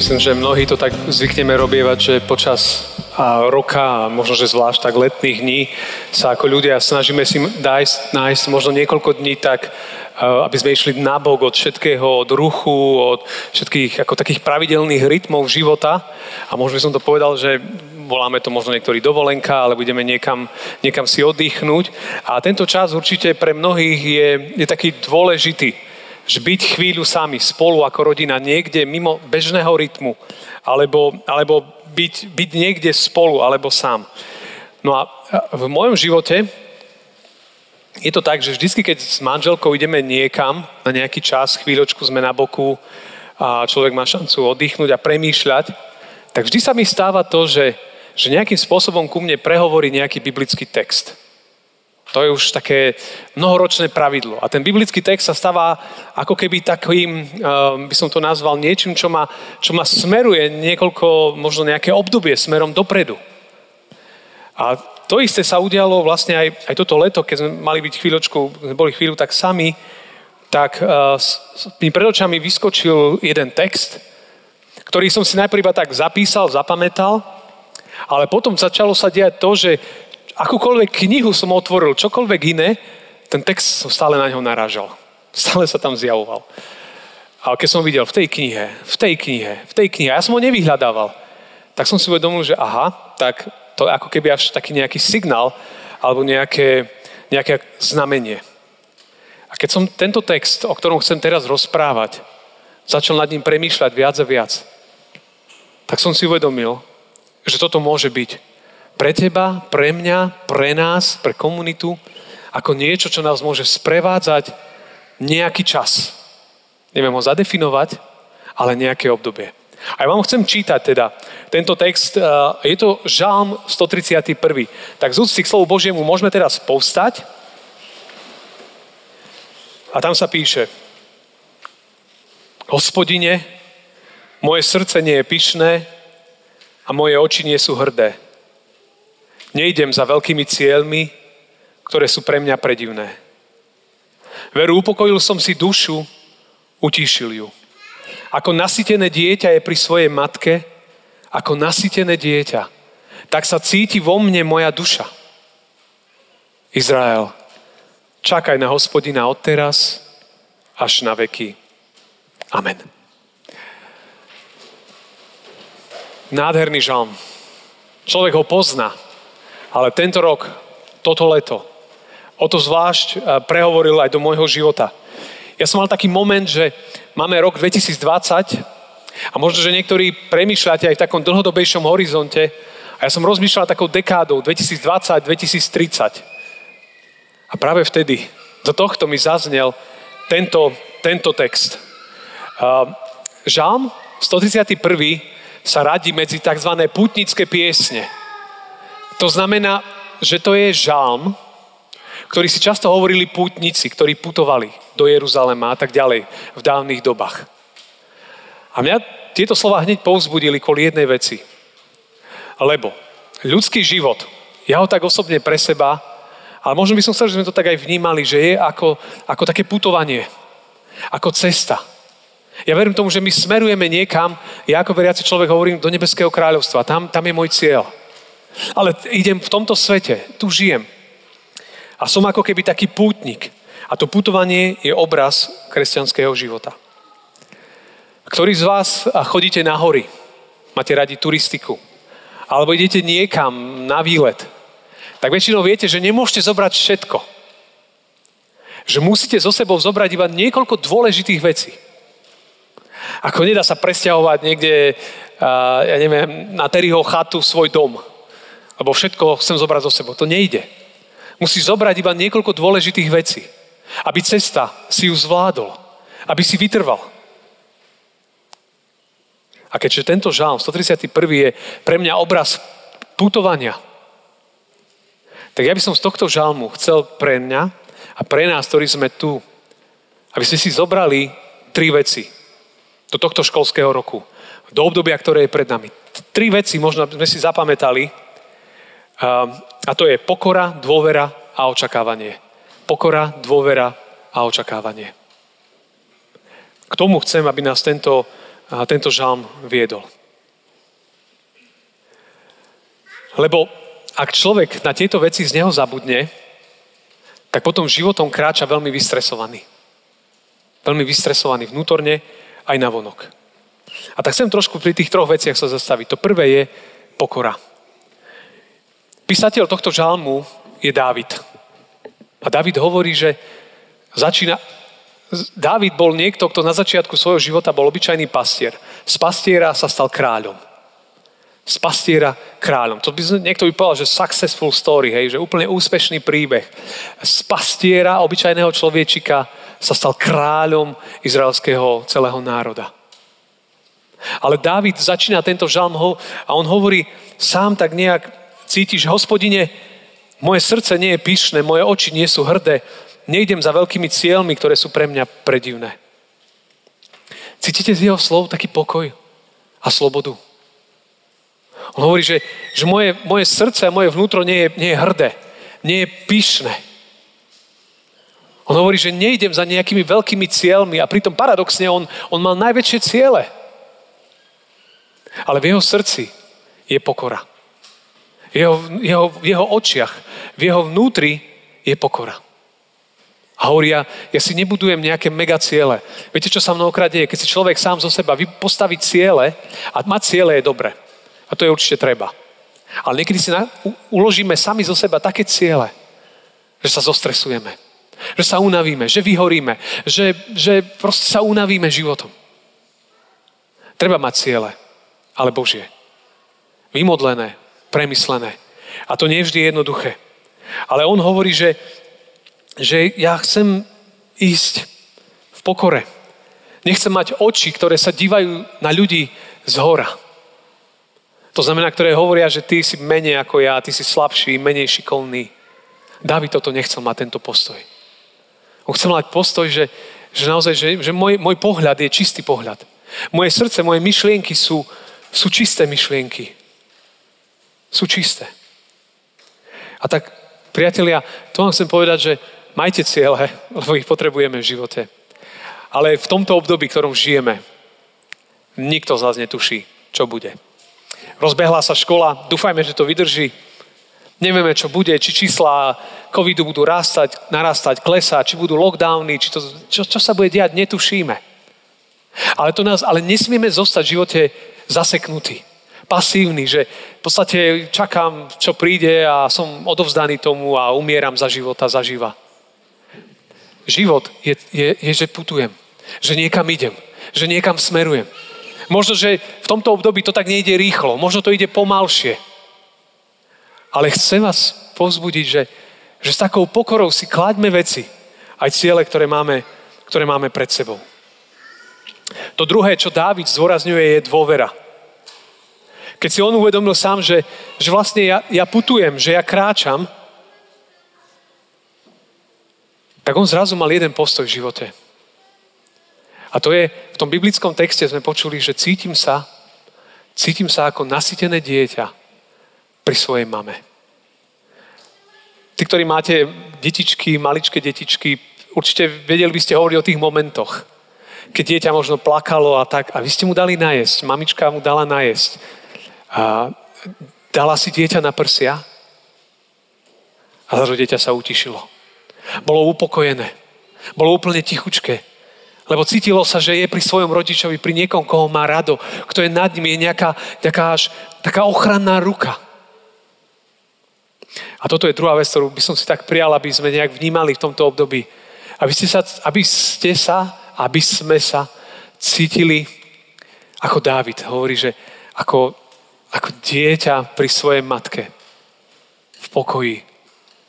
Myslím, že mnohí to tak zvykneme robievať, že počas roka a možno, že zvlášť tak letných dní sa ako ľudia snažíme si nájsť, nájsť možno niekoľko dní tak, aby sme išli nabok od všetkého, od ruchu, od všetkých ako takých pravidelných rytmov života. A možno by som to povedal, že voláme to možno niektorí dovolenka, ale budeme niekam, niekam si oddychnúť. A tento čas určite pre mnohých je, je taký dôležitý že byť chvíľu sami, spolu ako rodina, niekde mimo bežného rytmu, alebo, alebo byť, byť niekde spolu, alebo sám. No a v mojom živote je to tak, že vždy, keď s manželkou ideme niekam, na nejaký čas, chvíľočku sme na boku a človek má šancu oddychnúť a premýšľať, tak vždy sa mi stáva to, že, že nejakým spôsobom ku mne prehovorí nejaký biblický text. To je už také mnohoročné pravidlo. A ten biblický text sa stáva ako keby takým, eh, by som to nazval, niečím, čo ma, čo ma smeruje niekoľko, možno nejaké obdobie smerom dopredu. A to isté sa udialo vlastne aj, aj toto leto, keď sme mali byť chvíľočku, boli chvíľu tak sami, tak uh, mi pred očami vyskočil jeden text, ktorý som si najprv iba tak zapísal, zapamätal, ale potom začalo sa diať to, že akúkoľvek knihu som otvoril, čokoľvek iné, ten text som stále na ňo narážal. Stále sa tam zjavoval. A keď som videl v tej knihe, v tej knihe, v tej knihe, ja som ho nevyhľadával, tak som si uvedomil, že aha, tak to je ako keby až taký nejaký signál alebo nejaké, nejaké znamenie. A keď som tento text, o ktorom chcem teraz rozprávať, začal nad ním premýšľať viac a viac, tak som si uvedomil, že toto môže byť pre teba, pre mňa, pre nás, pre komunitu, ako niečo, čo nás môže sprevádzať nejaký čas. Neviem ho zadefinovať, ale nejaké obdobie. A ja vám chcem čítať teda tento text. Eh, je to Žálm 131. Tak z úcty k slovu Božiemu môžeme teraz povstať. A tam sa píše Hospodine, moje srdce nie je pyšné a moje oči nie sú hrdé. Nejdem za veľkými cieľmi, ktoré sú pre mňa predivné. Veru, upokojil som si dušu, utíšil ju. Ako nasytené dieťa je pri svojej matke, ako nasytené dieťa, tak sa cíti vo mne moja duša. Izrael, čakaj na hospodina od teraz až na veky. Amen. Nádherný žalm. Človek ho pozná. Ale tento rok, toto leto, o to zvlášť eh, prehovoril aj do môjho života. Ja som mal taký moment, že máme rok 2020 a možno, že niektorí premýšľate aj v takom dlhodobejšom horizonte a ja som rozmýšľal takou dekádou 2020-2030. A práve vtedy do tohto mi zaznel tento, tento text. Uh, Žalm 131 sa radí medzi tzv. putnické piesne. To znamená, že to je žalm, ktorý si často hovorili pútnici, ktorí putovali do Jeruzalema a tak ďalej v dávnych dobách. A mňa tieto slova hneď povzbudili kvôli jednej veci. Lebo ľudský život, ja ho tak osobne pre seba, ale možno by som chcel, že sme to tak aj vnímali, že je ako, ako také putovanie, ako cesta. Ja verím tomu, že my smerujeme niekam, ja ako veriaci človek hovorím do nebeského kráľovstva, tam, tam je môj cieľ. Ale idem v tomto svete, tu žijem. A som ako keby taký pútnik. A to putovanie je obraz kresťanského života. Ktorí z vás chodíte na hory, máte radi turistiku, alebo idete niekam na výlet, tak väčšinou viete, že nemôžete zobrať všetko. Že musíte so sebou zobrať iba niekoľko dôležitých vecí. Ako nedá sa presťahovať niekde, ja neviem, na Terryho chatu svoj dom lebo všetko chcem zobrať zo sebou. To nejde. Musíš zobrať iba niekoľko dôležitých vecí, aby cesta si ju zvládol, aby si vytrval. A keďže tento žalm 131. je pre mňa obraz putovania, tak ja by som z tohto žalmu chcel pre mňa a pre nás, ktorí sme tu, aby sme si zobrali tri veci do tohto školského roku, do obdobia, ktoré je pred nami. Tri veci možno sme si zapamätali a to je pokora, dôvera a očakávanie. Pokora, dôvera a očakávanie. K tomu chcem, aby nás tento, tento žalm viedol. Lebo ak človek na tieto veci z neho zabudne, tak potom životom kráča veľmi vystresovaný. Veľmi vystresovaný vnútorne aj na vonok. A tak chcem trošku pri tých troch veciach sa zastaviť. To prvé je pokora. Písateľ tohto žalmu je Dávid. A Dávid hovorí, že začína... Dávid bol niekto, kto na začiatku svojho života bol obyčajný pastier. Z pastiera sa stal kráľom z pastiera kráľom. To by niekto by povedal, že successful story, hej, že úplne úspešný príbeh. Z pastiera, obyčajného človečika sa stal kráľom izraelského celého národa. Ale Dávid začína tento žalm a on hovorí, sám tak nejak cítiš, hospodine, moje srdce nie je pyšné, moje oči nie sú hrdé, nejdem za veľkými cieľmi, ktoré sú pre mňa predivné. Cítite z jeho slov taký pokoj a slobodu? On hovorí, že, že moje, moje srdce a moje vnútro nie je, nie je hrdé, nie je pyšné. On hovorí, že nejdem za nejakými veľkými cieľmi a pritom paradoxne on, on mal najväčšie ciele. Ale v jeho srdci je pokora. Jeho, jeho, v jeho očiach, v jeho vnútri je pokora. A hovorí, ja, ja si nebudujem nejaké mega ciele. Viete, čo sa mnohokrát deje? Keď si človek sám zo seba postaví ciele, a mať ciele je dobre. A to je určite treba. Ale niekedy si na, u, uložíme sami zo seba také ciele, že sa zostresujeme, že sa unavíme, že vyhoríme, že, že proste sa unavíme životom. Treba mať ciele, ale Božie. Vymodlené, premyslené. A to nie vždy je jednoduché. Ale on hovorí, že, že ja chcem ísť v pokore. Nechcem mať oči, ktoré sa dívajú na ľudí z hora. To znamená, ktoré hovoria, že ty si menej ako ja, ty si slabší, menej šikovný. David toto nechcel mať tento postoj. On chcel mať postoj, že, že naozaj, že, že môj, môj pohľad je čistý pohľad. Moje srdce, moje myšlienky sú, sú čisté myšlienky. Sú čisté. A tak, priatelia, to vám chcem povedať, že majte cieľe, lebo ich potrebujeme v živote. Ale v tomto období, ktorom žijeme, nikto z vás netuší, čo bude. Rozbehla sa škola, dúfajme, že to vydrží. Nevieme, čo bude, či čísla covidu budú rastať, narastať, klesať, či budú lockdowny, či to, čo, čo sa bude diať, netušíme. Ale, to nás, ale nesmieme zostať v živote zaseknutí, pasívni, že v podstate čakám, čo príde a som odovzdaný tomu a umieram za života, zaživa. Život je, je, je, že putujem, že niekam idem, že niekam smerujem. Možno, že v tomto období to tak nejde rýchlo, možno to ide pomalšie. Ale chcem vás povzbudiť, že, že s takou pokorou si kladme veci, aj ciele, ktoré máme, ktoré máme pred sebou. To druhé, čo Dávid zdôrazňuje, je dôvera. Keď si on uvedomil sám, že, že vlastne ja, ja putujem, že ja kráčam, tak on zrazu mal jeden postoj v živote. A to je, v tom biblickom texte sme počuli, že cítim sa, cítim sa ako nasytené dieťa pri svojej mame. Tí, ktorí máte detičky, maličké detičky, určite vedeli by ste hovoriť o tých momentoch, keď dieťa možno plakalo a tak, a vy ste mu dali najesť, mamička mu dala najesť. A dala si dieťa na prsia a zrazu dieťa sa utišilo. Bolo upokojené. Bolo úplne tichučké. Lebo cítilo sa, že je pri svojom rodičovi, pri niekom, koho má rado, kto je nad ním, je nejaká, nejaká až taká ochranná ruka. A toto je druhá vec, ktorú by som si tak prijal, aby sme nejak vnímali v tomto období. Aby ste sa, aby ste sa, aby sme sa cítili ako Dávid. Hovorí, že ako, ako dieťa pri svojej matke. V pokoji,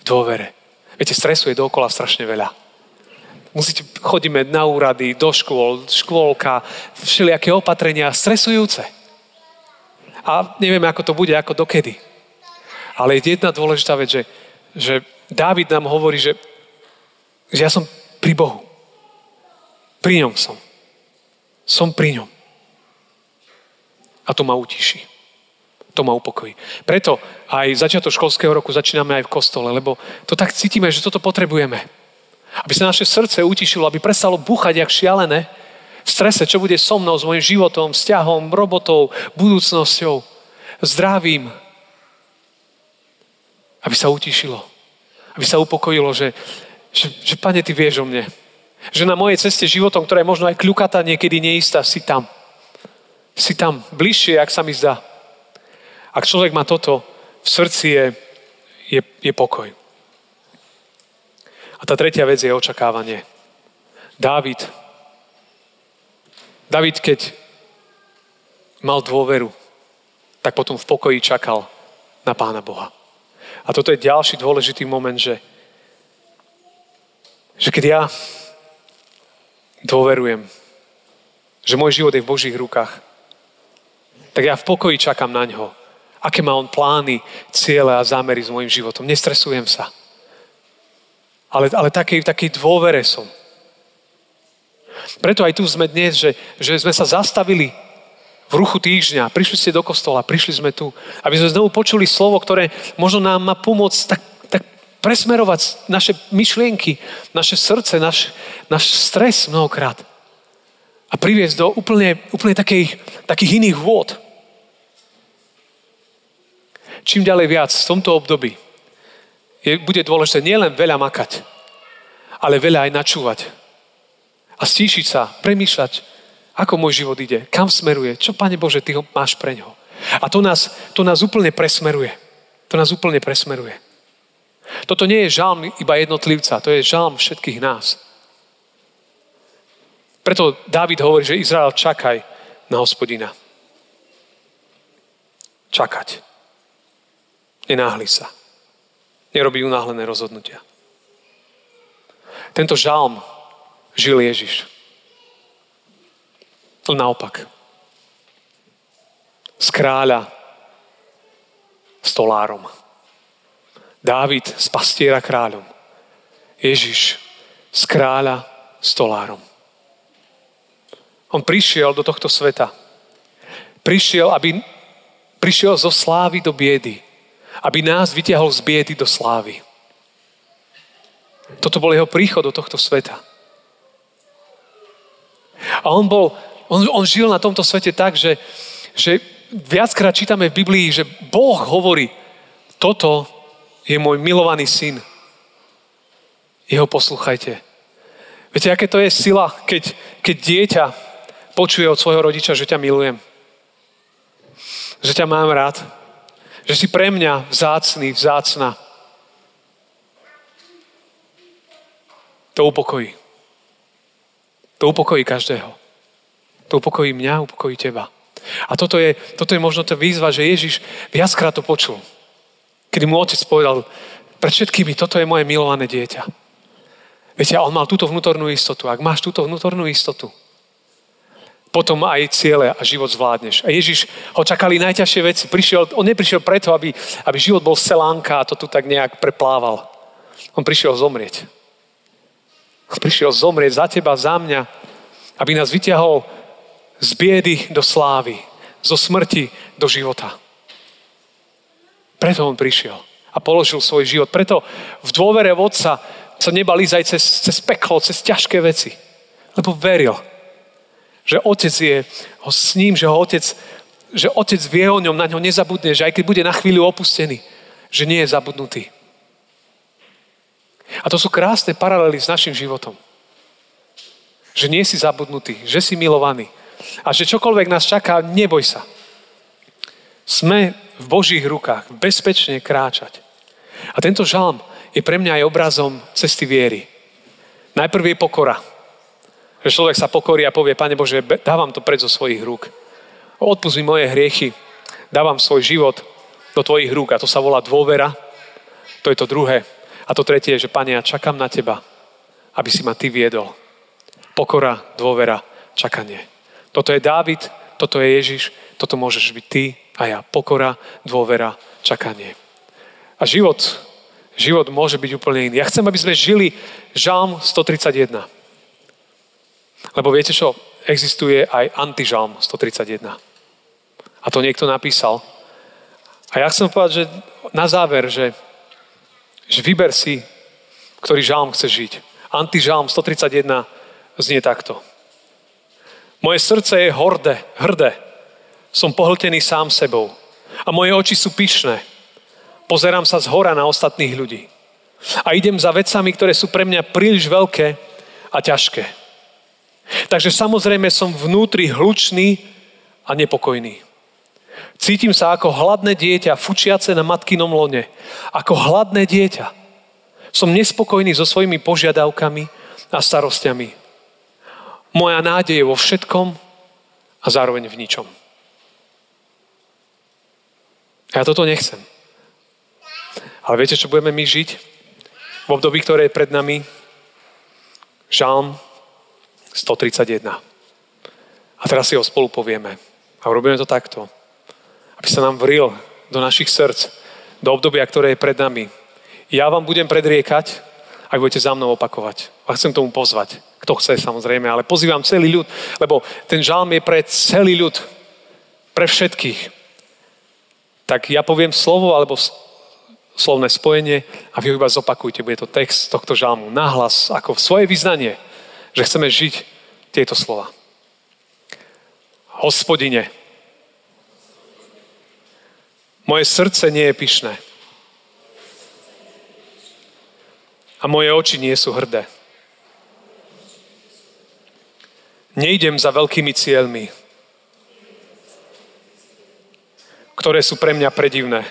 v dôvere. Viete, stresu je dookola strašne veľa. Musíte, chodíme na úrady, do škôl, škôlka, všelijaké opatrenia, stresujúce. A nevieme, ako to bude, ako dokedy. Ale je jedna dôležitá vec, že, že Dávid nám hovorí, že, že ja som pri Bohu. Pri ňom som. Som pri ňom. A to ma utiší. To ma upokojí. Preto aj začiatok školského roku začíname aj v kostole, lebo to tak cítime, že toto potrebujeme. Aby sa naše srdce utišilo, aby prestalo búchať jak šialené v strese, čo bude so mnou, s mojim životom, vzťahom, robotou, budúcnosťou, zdravím. Aby sa utišilo. Aby sa upokojilo, že, že, že Pane, Ty vieš o mne. Že na mojej ceste životom, ktorá je možno aj kľukatá, niekedy neistá, si tam. Si tam, bližšie, ak sa mi zdá. Ak človek má toto, v srdci je, je, je pokoj. A tá tretia vec je očakávanie. Dávid. Dávid, keď mal dôveru, tak potom v pokoji čakal na Pána Boha. A toto je ďalší dôležitý moment, že, že keď ja dôverujem, že môj život je v Božích rukách, tak ja v pokoji čakám na ňo aké má on plány, ciele a zámery s môjim životom. Nestresujem sa. Ale, ale takej, takej dôvere som. Preto aj tu sme dnes, že, že sme sa zastavili v ruchu týždňa, prišli ste do kostola, prišli sme tu, aby sme znovu počuli slovo, ktoré možno nám má pomôcť tak, tak presmerovať naše myšlienky, naše srdce, náš, náš stres mnohokrát a priviesť do úplne, úplne takých, takých iných vôd čím ďalej viac v tomto období je, bude dôležité nielen veľa makať, ale veľa aj načúvať. A stíšiť sa, premýšľať, ako môj život ide, kam smeruje, čo, Pane Bože, Ty ho máš pre ňo. A to nás, to nás úplne presmeruje. To nás úplne presmeruje. Toto nie je žalm iba jednotlivca, to je žalm všetkých nás. Preto Dávid hovorí, že Izrael čakaj na hospodina. Čakať. Nenáhli sa. Nerobí unáhlené rozhodnutia. Tento žalm žil Ježiš. Naopak. Z kráľa stolárom. Dávid z pastiera kráľom. Ježiš z kráľa stolárom. On prišiel do tohto sveta. Prišiel, aby prišiel zo slávy do biedy aby nás vytiahol z biedy do slávy. Toto bol jeho príchod do tohto sveta. A on bol, on, on žil na tomto svete tak, že, že viackrát čítame v Biblii, že Boh hovorí, toto je môj milovaný syn. Jeho posluchajte. Viete, aké to je sila, keď, keď dieťa počuje od svojho rodiča, že ťa milujem. Že ťa mám rád že si pre mňa vzácný, vzácna. To upokojí. To upokojí každého. To upokojí mňa, upokojí teba. A toto je, toto je možno tá výzva, že Ježiš viackrát to počul. Kedy mu otec povedal, pred všetkými, toto je moje milované dieťa. Viete, on mal túto vnútornú istotu. Ak máš túto vnútornú istotu, potom aj ciele a život zvládneš. A Ježiš ho čakali najťažšie veci. Prišiel, on neprišiel preto, aby, aby život bol selánka a to tu tak nejak preplával. On prišiel zomrieť. On prišiel zomrieť za teba, za mňa, aby nás vyťahol z biedy do slávy, zo smrti do života. Preto on prišiel a položil svoj život. Preto v dôvere vodca sa nebal ísť aj cez, cez peklo, cez ťažké veci. Lebo veril, že otec je ho s ním, že ho otec, že otec vie o ňom, na ňo nezabudne, že aj keď bude na chvíľu opustený, že nie je zabudnutý. A to sú krásne paralely s našim životom. Že nie si zabudnutý, že si milovaný. A že čokoľvek nás čaká, neboj sa. Sme v Božích rukách, bezpečne kráčať. A tento žalm je pre mňa aj obrazom cesty viery. Najprv je pokora. Že človek sa pokorí a povie, Pane Bože, dávam to pred zo svojich rúk. Odpust mi moje hriechy, dávam svoj život do tvojich rúk a to sa volá dôvera. To je to druhé. A to tretie je, že Pane, ja čakám na teba aby si ma Ty viedol. Pokora, dôvera, čakanie. Toto je Dávid, toto je Ježiš, toto môžeš byť Ty a ja. Pokora, dôvera, čakanie. A život, život môže byť úplne iný. Ja chcem, aby sme žili žalm 131. Lebo viete čo? Existuje aj antižalm 131. A to niekto napísal. A ja chcem povedať, že na záver, že, že vyber si, ktorý žalm chce žiť. Antižalm 131 znie takto. Moje srdce je horde, hrdé. Som pohltený sám sebou. A moje oči sú pyšné. Pozerám sa z hora na ostatných ľudí. A idem za vecami, ktoré sú pre mňa príliš veľké a ťažké. Takže samozrejme som vnútri hlučný a nepokojný. Cítim sa ako hladné dieťa, fučiace na matkinom lone. Ako hladné dieťa. Som nespokojný so svojimi požiadavkami a starostiami. Moja nádej je vo všetkom a zároveň v ničom. Ja toto nechcem. Ale viete, čo budeme my žiť? V období, ktoré je pred nami? Žalm 131. A teraz si ho spolu povieme. A robíme to takto. Aby sa nám vril do našich srdc, do obdobia, ktoré je pred nami. Ja vám budem predriekať, ak budete za mnou opakovať. A chcem tomu pozvať. Kto chce samozrejme, ale pozývam celý ľud, lebo ten žalm je pre celý ľud, pre všetkých. Tak ja poviem slovo alebo slovné spojenie a vy ho iba zopakujte. Bude to text tohto žalmu nahlas, ako svoje vyznanie, že chceme žiť tieto slova. Hospodine, moje srdce nie je pyšné a moje oči nie sú hrdé. Nejdem za veľkými cieľmi, ktoré sú pre mňa predivné.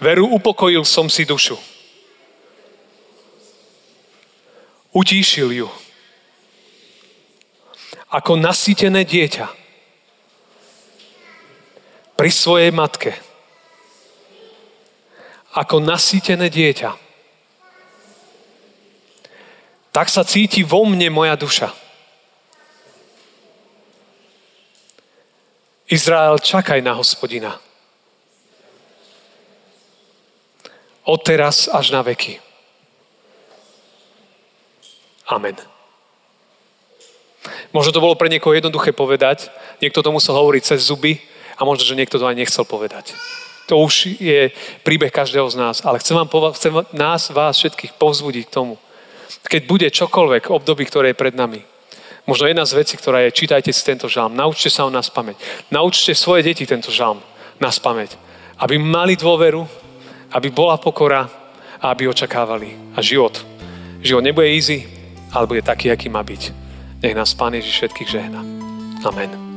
Veru upokojil som si dušu. Utíšil ju. Ako nasýtené dieťa pri svojej matke. Ako nasýtené dieťa tak sa cíti vo mne moja duša. Izrael, čakaj na hospodina. Od teraz až na veky. Amen. Možno to bolo pre niekoho jednoduché povedať, niekto to musel hovoriť cez zuby a možno, že niekto to aj nechcel povedať. To už je príbeh každého z nás, ale chcem, vám chcem nás, vás všetkých povzbudiť k tomu, keď bude čokoľvek období, ktoré je pred nami. Možno jedna z vecí, ktorá je, čítajte si tento žalm, naučte sa ho nás pamäť. Naučte svoje deti tento žalm nás pamäť. Aby mali dôveru, aby bola pokora a aby očakávali. A život. Život nebude easy, ale bude taký, aký má byť. Nech nás Pán Ježiš všetkých žehna. Amen.